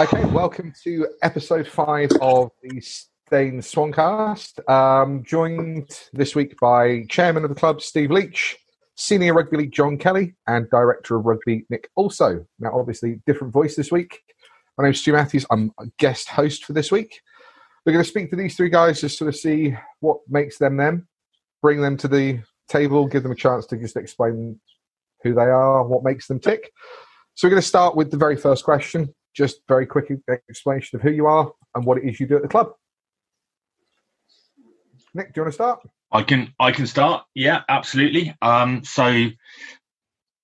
Okay, welcome to episode five of the Staines Swancast. Um, joined this week by chairman of the club, Steve Leach, senior rugby league, John Kelly, and director of rugby, Nick Allso. Now, obviously, different voice this week. My name's Stew Matthews. I'm a guest host for this week. We're going to speak to these three guys just sort of see what makes them them, bring them to the table, give them a chance to just explain who they are, what makes them tick. So we're going to start with the very first question just very quick explanation of who you are and what it is you do at the club. Nick, do you want to start? I can. I can start. Yeah, absolutely. Um, so,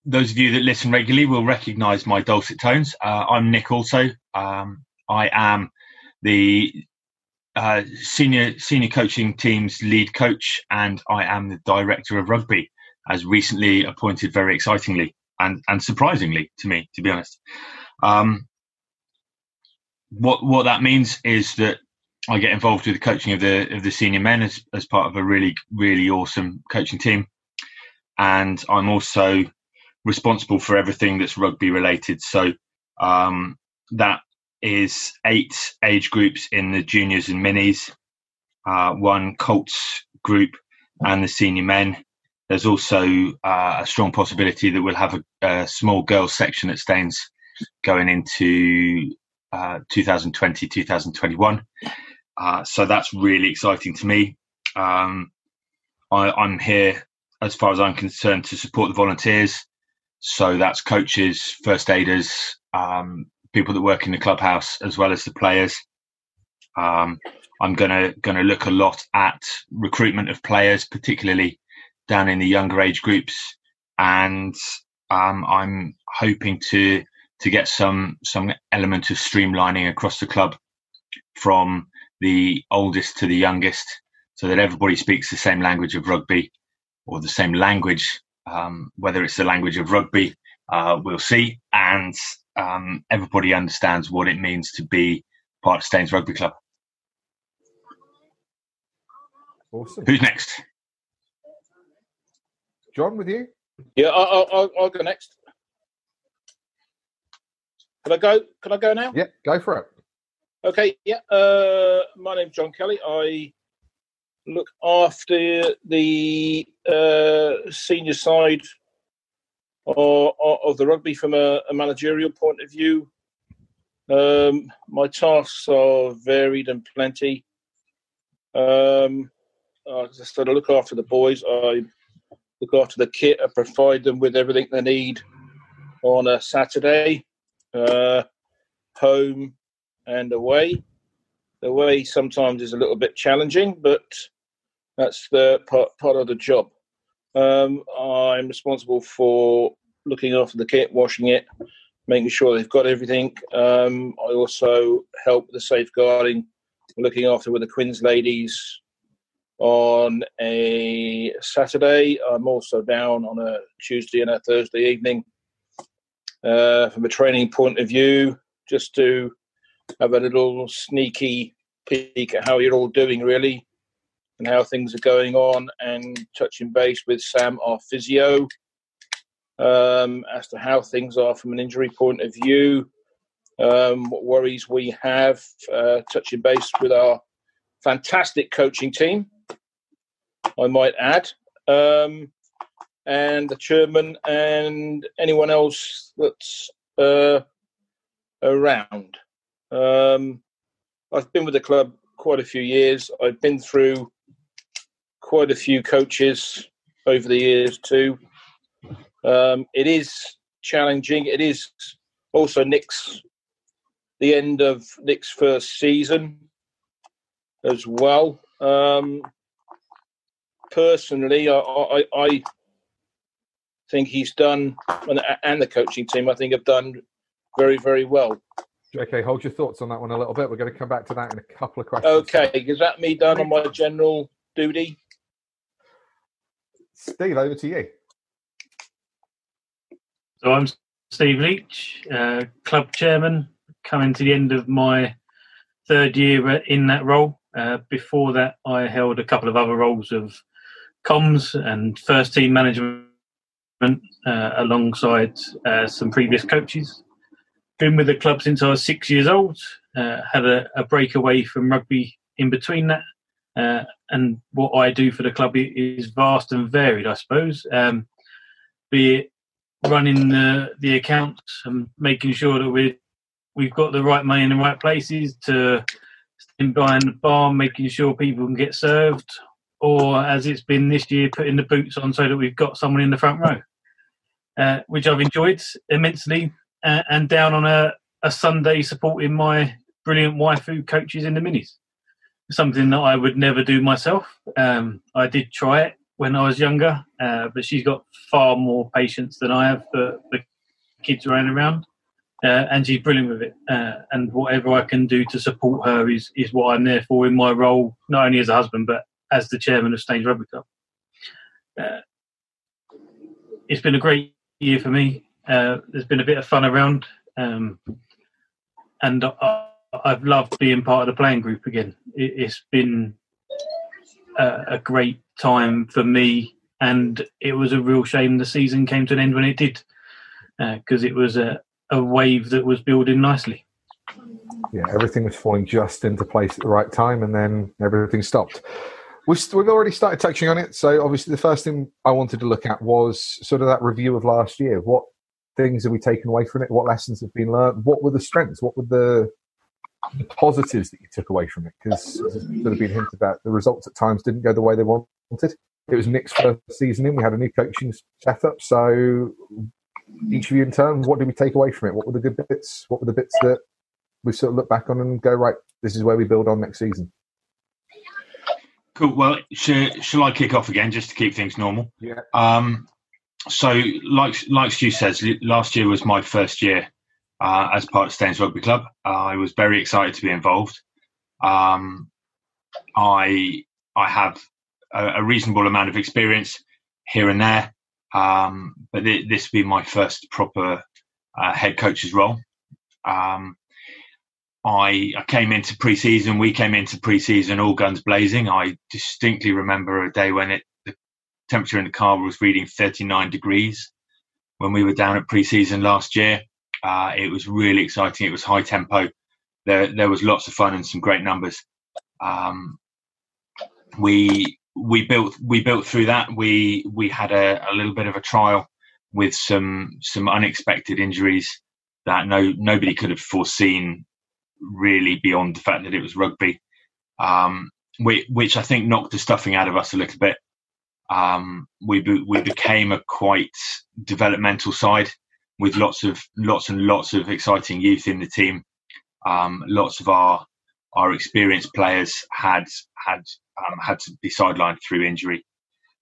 those of you that listen regularly will recognise my dulcet tones. Uh, I'm Nick. Allso, um, I am the uh, senior senior coaching team's lead coach, and I am the director of rugby, as recently appointed. Very excitingly and and surprisingly to me, to be honest. Um, what what that means is that I get involved with the coaching of the of the senior men as, as part of a really really awesome coaching team, and I'm also responsible for everything that's rugby related. So um, that is eight age groups in the juniors and minis, uh, one Colts group, and the senior men. There's also uh, a strong possibility that we'll have a, a small girls section at Staines going into uh, 2020, 2021. Uh, so that's really exciting to me. Um, I, I'm here, as far as I'm concerned, to support the volunteers. So that's coaches, first aiders, um, people that work in the clubhouse, as well as the players. Um, I'm gonna gonna look a lot at recruitment of players, particularly down in the younger age groups, and um, I'm hoping to to get some some element of streamlining across the club from the oldest to the youngest, so that everybody speaks the same language of rugby or the same language. Um, whether it's the language of rugby, uh, we'll see, and um, everybody understands what it means to be part of Staines Rugby Club. Awesome. Who's next? John, with you? Yeah, I'll, I'll, I'll go next. Can I go? Can I go now? Yeah, go for it. Okay. Yeah. Uh, my name's John Kelly. I look after the uh, senior side of, of the rugby from a, a managerial point of view. Um, my tasks are varied and plenty. Um, I just sort of look after the boys. I look after the kit. I provide them with everything they need on a Saturday uh, home and away. The away sometimes is a little bit challenging, but that's the part, part of the job. Um, I'm responsible for looking after the kit, washing it, making sure they've got everything. Um, I also help with the safeguarding, looking after with the Quins ladies on a Saturday. I'm also down on a Tuesday and a Thursday evening uh, from a training point of view, just to have a little sneaky peek at how you're all doing, really, and how things are going on, and touching base with Sam, our physio, um, as to how things are from an injury point of view, um, what worries we have, uh, touching base with our fantastic coaching team, I might add. Um, and the chairman and anyone else that's uh, around. Um, I've been with the club quite a few years. I've been through quite a few coaches over the years too. Um, it is challenging. It is also Nick's the end of Nick's first season as well. Um, personally, I, I, I think he's done, and, and the coaching team, I think, have done very, very well. Okay, hold your thoughts on that one a little bit. We're going to come back to that in a couple of questions. Okay, is that me done on my general duty? Steve, over to you. So I'm Steve Leach, uh, club chairman, coming to the end of my third year in that role. Uh, before that, I held a couple of other roles of comms and first team management uh, alongside uh, some previous coaches. been with the club since I was six years old. Uh, had a, a, break away from rugby in between that, uh, and what I do for the club is vast and varied, I suppose. Um, be it running the the accounts and making sure that we we've got the right money in the right places to stand behind the bar, making sure people can get served, or as it's been this year, putting the boots on so that we've got someone in the front row, uh, which I've enjoyed immensely. Uh, and down on a, a Sunday supporting my brilliant wife who coaches in the minis. Something that I would never do myself. Um, I did try it when I was younger, uh, but she's got far more patience than I have for the kids running around. Uh, and she's brilliant with it. Uh, and whatever I can do to support her is, is what I'm there for in my role, not only as a husband, but as the chairman of Staines Rugby Club. Uh, it's been a great year for me. Uh, there's been a bit of fun around, um, and I, have loved being part of the playing group again. It, has been a, a, great time for me, and it was a real shame the season came to an end when it did, because uh, it was a, a wave that was building nicely. Yeah, everything was falling just into place at the right time, and then everything stopped. We've, we've already started touching on it. So, obviously, the first thing I wanted to look at was sort of that review of last year. What things have we taken away from it? What lessons have been learned? What were the strengths? What were the, the positives that you took away from it? Because, sort of been hinted at, the results at times didn't go the way they wanted. It was Nick's first season in. We had a new coaching setup. So, each of you in turn, what did we take away from it? What were the good bits? What were the bits that we sort of look back on and go, right, this is where we build on next season? Cool. Well, sh- shall I kick off again just to keep things normal? Yeah. Um, so, like like Stew says, last year was my first year uh, as part of Staines Rugby Club. Uh, I was very excited to be involved. Um, I I have a, a, reasonable amount of experience here and there, um, but th- this will be my first proper uh, head coach's role. Um, I, I came into pre-season. We came into pre-season all guns blazing. I distinctly remember a day when it the temperature in the car was reading 39 degrees when we were down at pre-season last year. Uh, it was really exciting. It was high tempo. There there was lots of fun and some great numbers. Um, we we built we built through that. We we had a, a little bit of a trial with some some unexpected injuries that no nobody could have foreseen really beyond the fact that it was rugby, um, which, which, I think knocked the stuffing out of us a little bit. Um, we we became a quite developmental side with lots of lots and lots of exciting youth in the team. Um, lots of our our experienced players had had um, had to be sidelined through injury.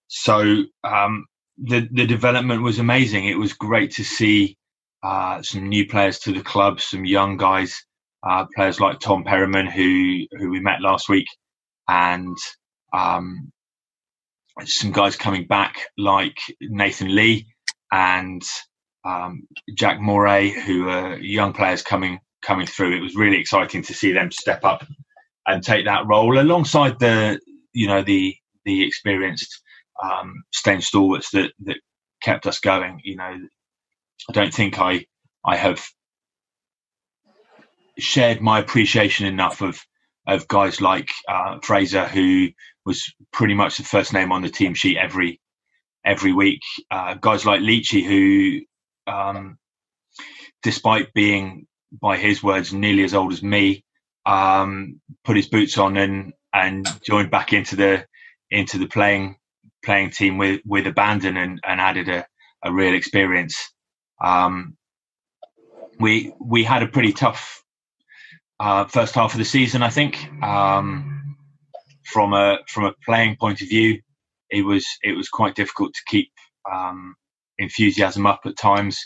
So um, the the development was amazing. It was great to see uh, some new players to the club, some young guys uh, players like Tom Perriman, who who we met last week, and um, some guys coming back like Nathan Lee and um, Jack Moray, who are young players coming coming through. It was really exciting to see them step up and take that role alongside the you know the the experienced um, Staines stalwarts that that kept us going. You know, I don't think I I have shared my appreciation enough of of guys like uh, Fraser, who was pretty much the first name on the team sheet every every week. Uh, guys like Leachy, who, um, despite being by his words nearly as old as me, um, put his boots on and and joined back into the into the playing playing team with with abandon and, and added a, a real experience. Um, we we had a pretty tough uh, first half of the season. I think um, from a from a playing point of view, it was it was quite difficult to keep um, enthusiasm up at times.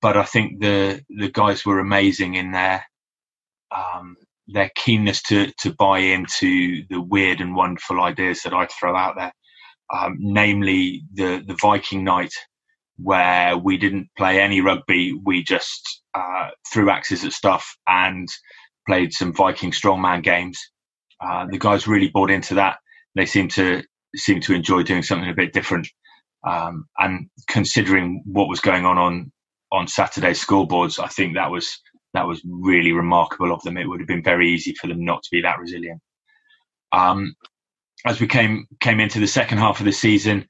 But I think the the guys were amazing in their um, their keenness to to buy into the weird and wonderful ideas that I throw out there. Um, namely, the the Viking night where we didn't play any rugby. We just uh, threw axes at stuff and played some Viking strongman games. Uh, the guys really bought into that. They seem to seem to enjoy doing something a bit different. Um, and considering what was going on on on Saturday scoreboards, I think that was that was really remarkable of them. It would have been very easy for them not to be that resilient. Um, as we came came into the second half of the season,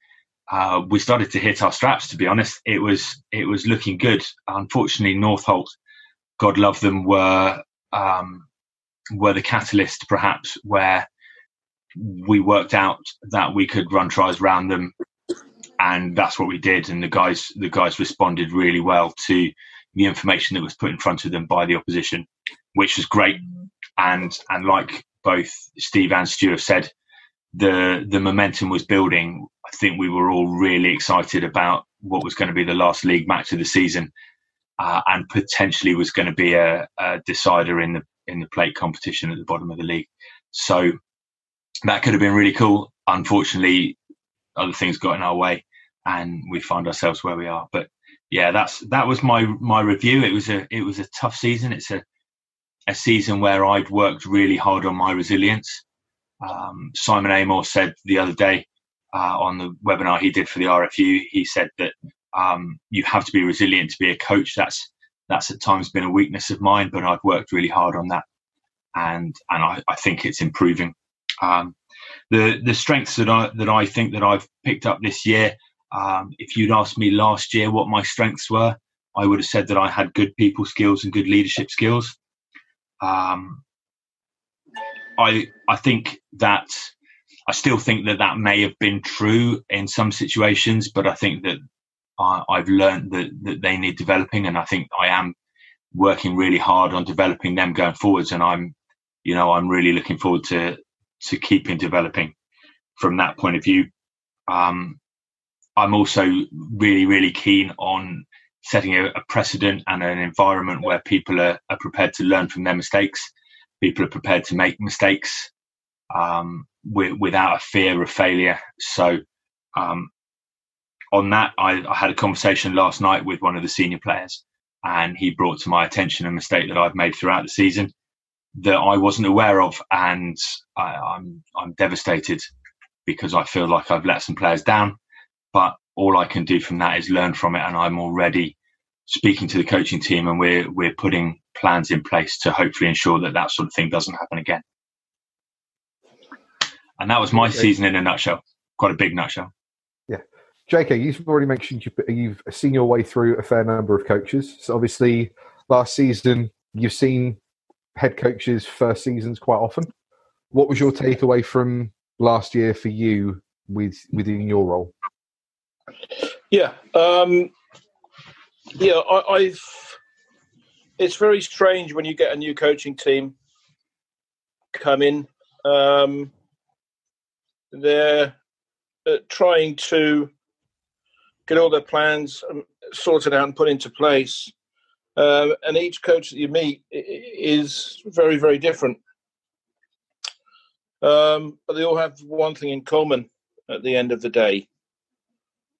uh, we started to hit our straps. To be honest, it was it was looking good. Unfortunately, Northolt, God love them, were um, were the catalyst, perhaps, where we worked out that we could run tries around them, and that's what we did. And the guys the guys responded really well to the information that was put in front of them by the opposition, which was great. And and like both Steve and Stew have said, the the momentum was building. I think we were all really excited about what was going to be the last league match of the season, uh, and potentially was going to be a, a, decider in the in the plate competition at the bottom of the league. So that could have been really cool. Unfortunately, other things got in our way, and we find ourselves where we are. But yeah, that's that was my my review. It was a it was a tough season. It's a a season where I'd worked really hard on my resilience. Um, Simon Amor said the other day uh, on the webinar he did for the RFU, he said that um, you have to be resilient to be a coach. That's that's at times been a weakness of mine, but I've worked really hard on that, and and I, I think it's improving. Um, the the strengths that I that I think that I've picked up this year. Um, if you'd asked me last year what my strengths were, I would have said that I had good people skills and good leadership skills. Um, I I think that I still think that that may have been true in some situations, but I think that I, I've learned that that they need developing, and I think I am working really hard on developing them going forwards. And I'm, you know, I'm really looking forward to to keeping developing from that point of view. Um, I'm also really really keen on setting a, a, precedent and an environment where people are, are, prepared to learn from their mistakes. People are prepared to make mistakes um, with, without a fear of failure. So, um, on that, I, I, had a conversation last night with one of the senior players, and he brought to my attention a mistake that I've made throughout the season that I wasn't aware of, and I, I'm I'm devastated because I feel like I've let some players down. But all I can do from that is learn from it, and I'm already speaking to the coaching team, and we're we're putting plans in place to hopefully ensure that that sort of thing doesn't happen again. And that was my season in a nutshell, quite a big nutshell. JK, you've already mentioned you've seen your way through a fair number of coaches. So obviously, last season you've seen head coaches' first seasons quite often. What was your takeaway from last year for you with within your role? Yeah, um, yeah, I, have It's very strange when you get a new coaching team come in. Um, they're uh, trying to get all their plans um, sorted out and put into place. Uh, and each coach that you meet is very, very different. Um, but they all have one thing in common at the end of the day,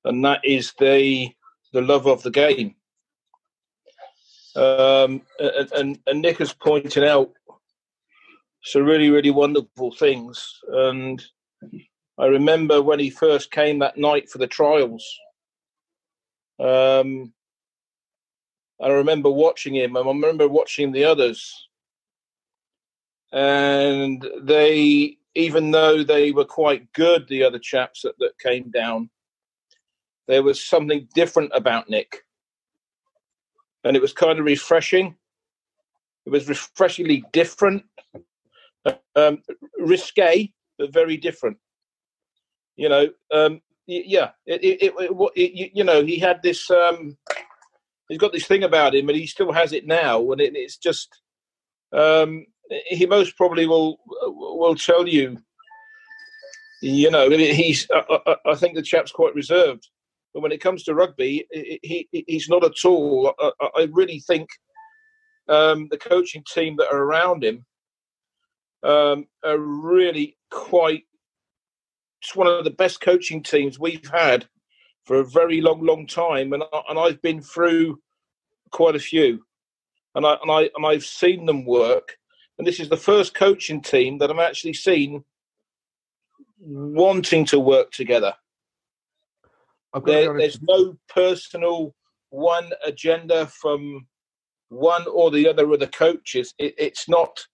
and that is the the love of the game. Um, and, and, Nick has pointed out some really, really wonderful things. And I remember when he first came that night for the trials. Um, I remember watching him, and I remember watching the others. And they, even though they were quite good, the other chaps that, that came down, there was something different about Nick. And it was kind of refreshing. It was refreshingly different, um, risque, but very different. You know, um, yeah, it, it, it, you know, he had this, um, he's got this thing about him, and he still has it now, and it's just, um, he most probably will will tell you, you know, he's. I, I think the chap's quite reserved. But when it comes to rugby, he he's not at all. I, I really think um, the coaching team that are around him um, are really quite. It's one of the best coaching teams we've had for a very long, long time, and I, and I've been through quite a few, and I and I and I've seen them work. And this is the first coaching team that I've actually seen wanting to work together. There, there's no personal one agenda from one or the other of the coaches. It, it's not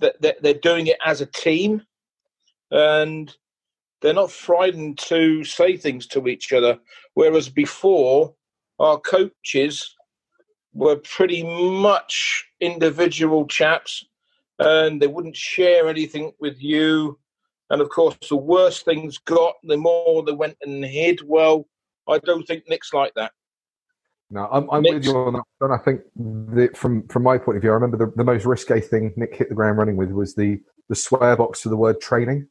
that they're, they're doing it as a team, and they're not frightened to say things to each other. Whereas before, our coaches were pretty much individual chaps, and they wouldn't share anything with you. And of course, the worse things got, the more they went and hid. Well, I don't think Nick's like that. No, I'm, I'm with you on that. And I think that from from my point of view, I remember the, the most risque thing Nick hit the ground running with was the the swear box for the word training.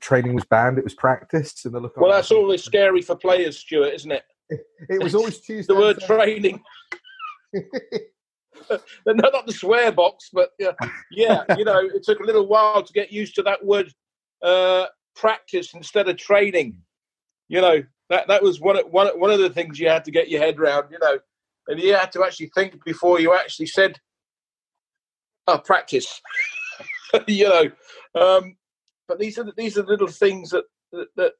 Training was banned; it was practiced, and the look. Well, that's always scary for players, Stuart, isn't it? It, it was always Tuesday. the word training. No, not the swear box, but yeah, yeah, you know, it took a little while to get used to that word uh, practice instead of training. You know, that that was one one one of the things you had to get your head around. You know, and you had to actually think before you actually said, "Oh, practice." you know, um, but these are the, these are the little things that that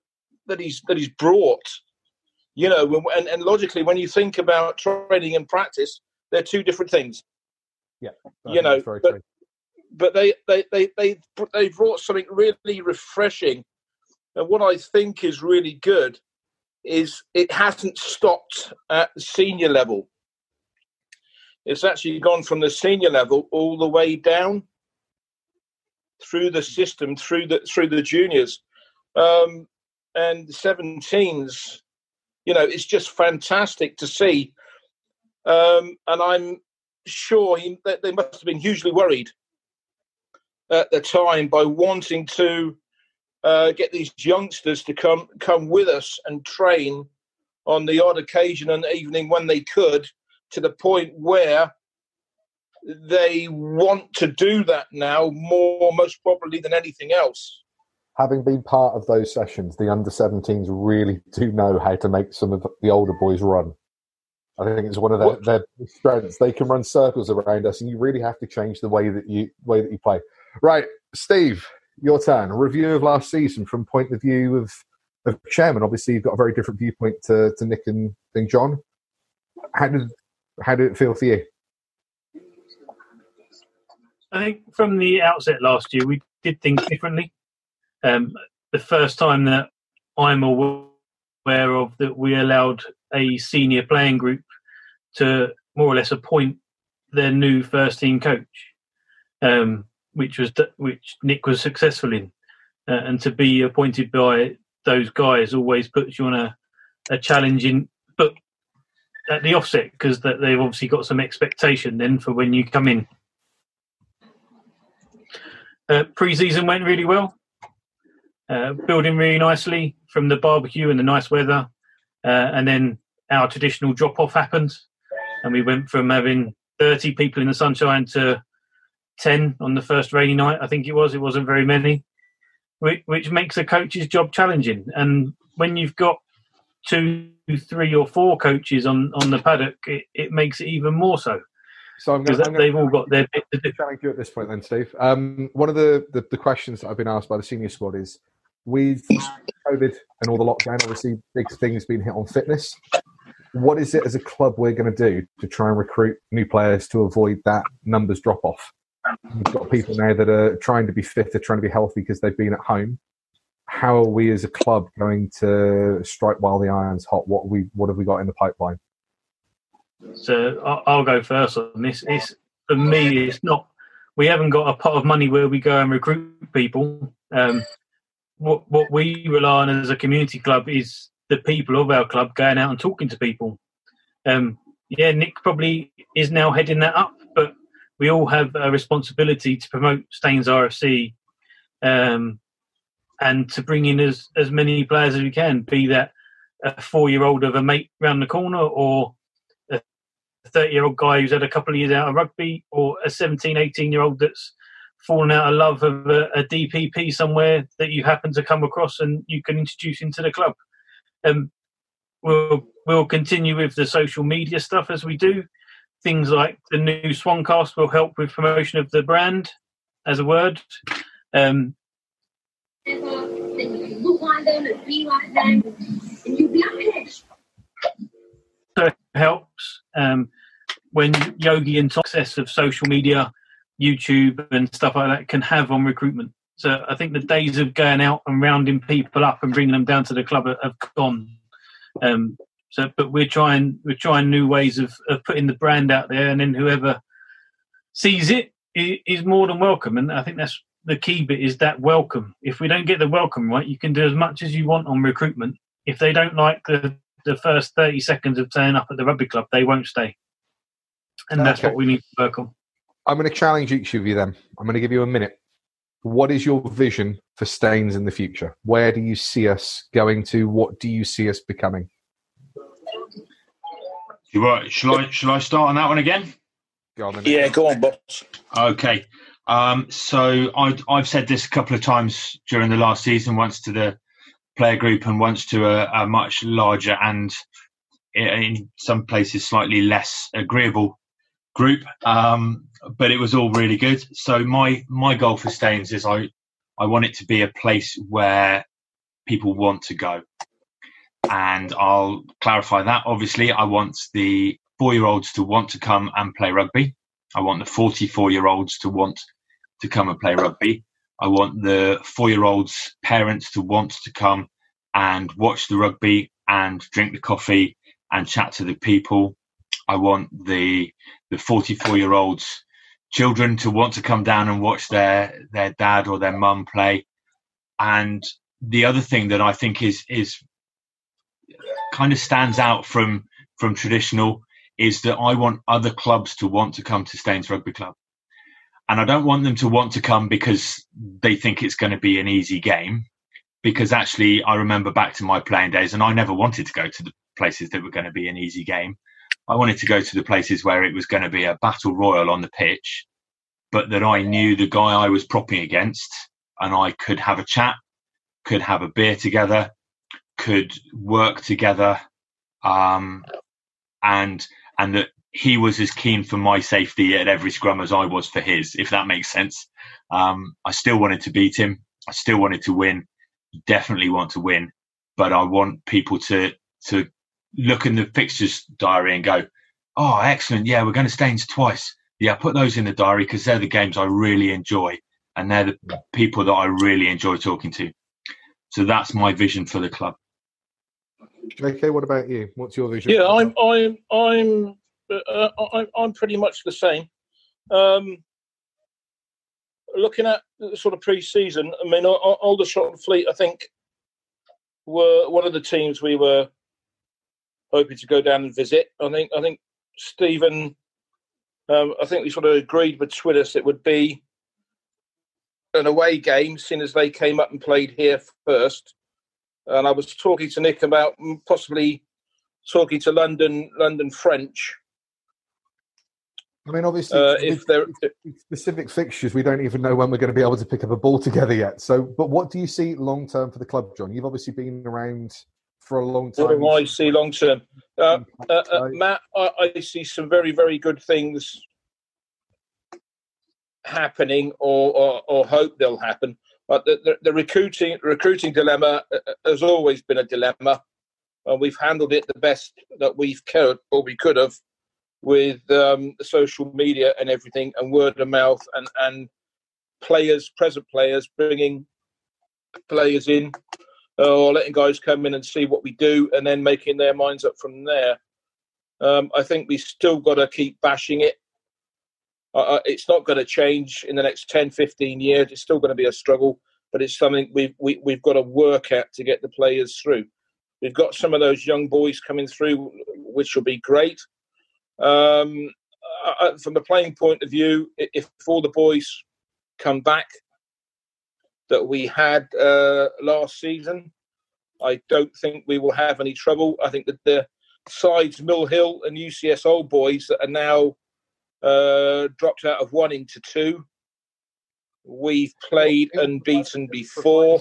that he's that he's brought. You know, and, and logically, when you think about training and practice, they're two different things. Yeah, you know, but, but they, they they they they brought something really refreshing, and what I think is really good is it hasn't stopped at the senior level. It's actually gone from the senior level all the way down through the system, through the through the juniors, um, and the 17s. You know, it's just fantastic to see, um, and I'm sure he, they must have been hugely worried at the time by wanting to uh, get these youngsters to come come with us and train on the odd occasion and evening when they could, to the point where they want to do that now more, most probably than anything else. Having been part of those sessions, the under 17s really do know how to make some of the older boys run. I think it's one of their, their, strengths. They can run circles around us, and you really have to change the way that you way that you play. Right, Steve, your turn. Review of last season from point of view of, of chairman. Obviously, you've got a very different viewpoint to, to Nick and, and John. How did how did it feel for you? I think from the outset last year, we did things differently. Um, the first time that I'm aware of that we allowed a senior playing group to more or less appoint their new first team coach. Um, which was which Nick was successful in, uh, and to be appointed by those guys always puts you on a, a challenging but at the offset because that they've obviously got some expectation then for when you come in. Uh, pre-season went really well, uh, building really nicely from the barbecue and the nice weather, uh, and then our traditional drop-off happened, and we went from having 30 people in the sunshine to 10 on the first rainy night, I think it was. It wasn't very many, which, which makes a coach's job challenging. And when you've got two, three, or four coaches on, on the paddock, it, it makes it even more so. So I'm going they've all got their bit to do. You at this point, then, Steve. Um, one of the, the, the questions that I've been asked by the senior squad is, with COVID and all the lockdown, obviously big things being hit on fitness. What is it as a club we're going to do to try and recruit new players to avoid that numbers drop off? We've got people now that are trying to be fit, are trying to be healthy because they've been at home. How are we as a club going to strike while the iron's hot? What we what have we got in the pipeline? So I'll go first on this. It's for me, it's not. We haven't got a pot of money where we go and recruit people. Um, what what we rely on as a community club is the people of our club going out and talking to people. Um, yeah, Nick probably is now heading that up, but we all have a responsibility to promote Staines RFC um, and to bring in as, as many players as we can, be that a four year old of a mate round the corner or 30 year old guy who's had a couple of years out of rugby or a 17, 18 year old that's fallen out of love of a, a, DPP somewhere that you happen to come across and you can introduce into the club. Um, we'll, we'll continue with the social media stuff as we do things like the new Swancast will help with promotion of the brand as a word. Um, so it helps. Um, when Yogi and success of social media, YouTube and stuff like that can have on recruitment. So I think the days of going out and rounding people up and bringing them down to the club have gone. Um, so, but we're trying we're trying new ways of, of putting the brand out there, and then whoever sees it is more than welcome. And I think that's the key bit is that welcome. If we don't get the welcome right, you can do as much as you want on recruitment. If they don't like the the first thirty seconds of turning up at the rugby club, they won't stay. And okay. that's what we need to work on. I'm going to challenge each of you. Then I'm going to give you a minute what is your vision for Staines in the future? Where do you see us going to? What do you see us becoming? You what? Shall I? Shall I start on that one again? Go on, yeah, go on, boss. Okay. Um, so I, I've said this a couple of times during the last season, once to the player group and once to a, a much larger and in some places slightly less agreeable group. Um, but it was all really good. So my my goal for Staines is I I want it to be a place where people want to go, and I'll clarify that. Obviously, I want the four year olds to want to come and play rugby. I want the forty four year olds to want to come and play rugby. I want the four year olds' parents to want to come and watch the rugby and drink the coffee and chat to the people. I want the the 44 year olds children to want to come down and watch their their dad or their mum play. And the other thing that I think is is kind of stands out from from traditional is that I want other clubs to want to come to Staines Rugby Club. And I don't want them to want to come because they think it's going to be an easy game. Because actually, I remember back to my playing days, and I never wanted to go to the places that were going to be an easy game. I wanted to go to the places where it was going to be a battle royal on the pitch, but that I knew the guy I was propping against and I could have a chat, could have a beer together, could work together, um, and and that he was as keen for my safety at every scrum as I was for his, if that makes sense. Um, I still wanted to beat him. I still wanted to win. Definitely want to win, but I want people to to look in the fixtures diary and go, oh, excellent. Yeah, we're going to Staines twice. Yeah, put those in the diary because they're the games I really enjoy and they're the people that I really enjoy talking to. So that's my vision for the club. Okay, what about you? What's your vision? Yeah, I'm, I'm, I'm, uh, I'm, I'm pretty much the same. Um, looking at sort of pre-season, I mean, Aldershot and Fleet, I think, were one of the teams we were hoping to go down and visit. I think I think Stephen, um, I think we sort of agreed between us it would be an away game, seeing as they came up and played here first. And I was talking to Nick about possibly talking to London London French. I mean, obviously, uh, if there specific fixtures, we don't even know when we're going to be able to pick up a ball together yet. So, but what do you see long term for the club, John? You've obviously been around for a long time. What do I see long term? Uh, uh, uh, Matt, I, I, see some very, very good things happening, or, or, or hope they'll happen. But the, the, the, recruiting recruiting dilemma uh, uh, has always been a dilemma, and we've handled it the best that we've could or we could have with um, social media and everything, and word of mouth, and and players, present players, bringing players in or letting guys come in and see what we do and then making their minds up from there. Um, I think we still got to keep bashing it. Uh, uh it's not going to change in the next 10, 15 years. It's still going to be a struggle, but it's something we've, we, have we have got to work at to get the players through. We've got some of those young boys coming through, which will be great. Um, uh, uh from a playing point of view, if all the boys come back that we had uh, last season. I don't think we will have any trouble. I think that the sides Mill Hill and UCS Old Boys that are now uh, dropped out of one into two, we've played and beaten before.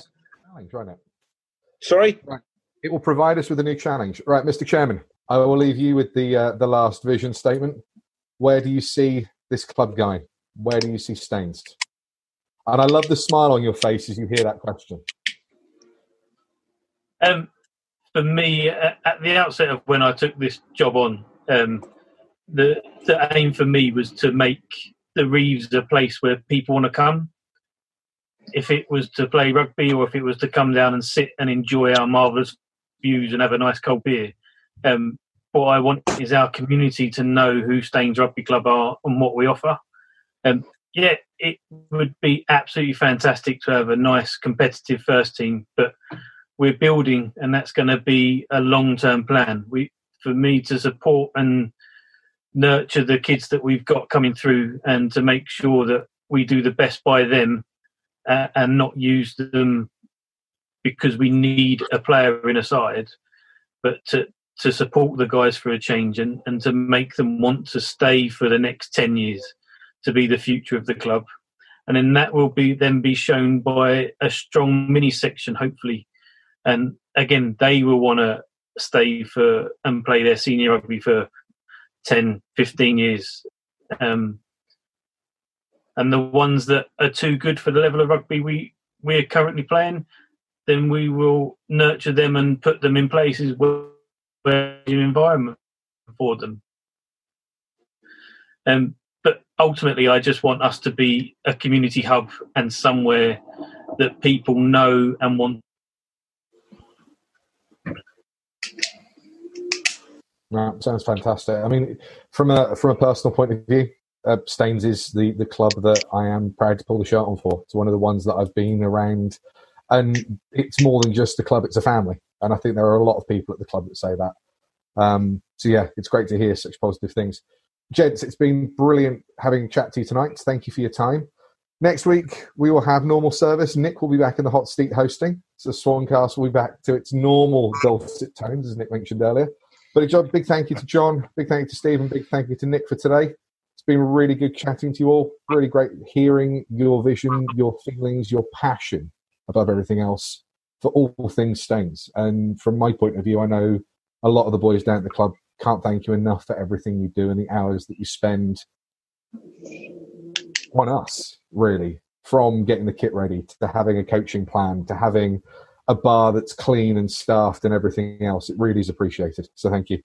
Sorry. Right. It will provide us with a new challenge. Right, Mr. Chairman, I will leave you with the uh, the last vision statement. Where do you see this club going? Where do you see Staines? And I love the smile on your face as you hear that question. Um, for me, at the outset of when I took this job on, um, the the aim for me was to make the Reeves a place where people want to come. If it was to play rugby or if it was to come down and sit and enjoy our marvellous views and have a nice cold beer, um, what I want is our community to know who Staines Rugby Club are and what we offer. Um, yeah, it would be absolutely fantastic to have a nice competitive first team, but we're building, and that's going to be a long-term plan. We, for me, to support and nurture the kids that we've got coming through, and to make sure that we do the best by them, uh, and not use them because we need a player in a side, but to to support the guys for a change and, and to make them want to stay for the next ten years to be the future of the club. And then that will be then be shown by a strong mini section, hopefully. And again, they will want to stay for and play their senior rugby for 10, 15 years. Um, and the ones that are too good for the level of rugby we we're currently playing, then we will nurture them and put them in places where environment for them. Um, but ultimately, I just want us to be a community hub and somewhere that people know and want. Right, sounds fantastic. I mean, from a from a personal point of view, uh, Staines is the the club that I am proud to pull the shirt on for. It's one of the ones that I've been around, and it's more than just a club; it's a family. And I think there are a lot of people at the club that say that. Um, so yeah, it's great to hear such positive things. Gents, it's been brilliant having a chat to you tonight. Thank you for your time. Next week, we will have normal service. Nick will be back in the hot seat hosting. So Swancast will be back to its normal dulcet tones, as Nick mentioned earlier. But a big thank you to John, big thank you to Stephen, big thank you to Nick for today. It's been really good chatting to you all. Really great hearing your vision, your feelings, your passion above everything else for all things Staines. And from my point of view, I know a lot of the boys down at the club can't thank you enough for everything you do and the hours that you spend on us, really, from getting the kit ready to having a coaching plan to having a bar that's clean and staffed and everything else. It really is appreciated. So thank you.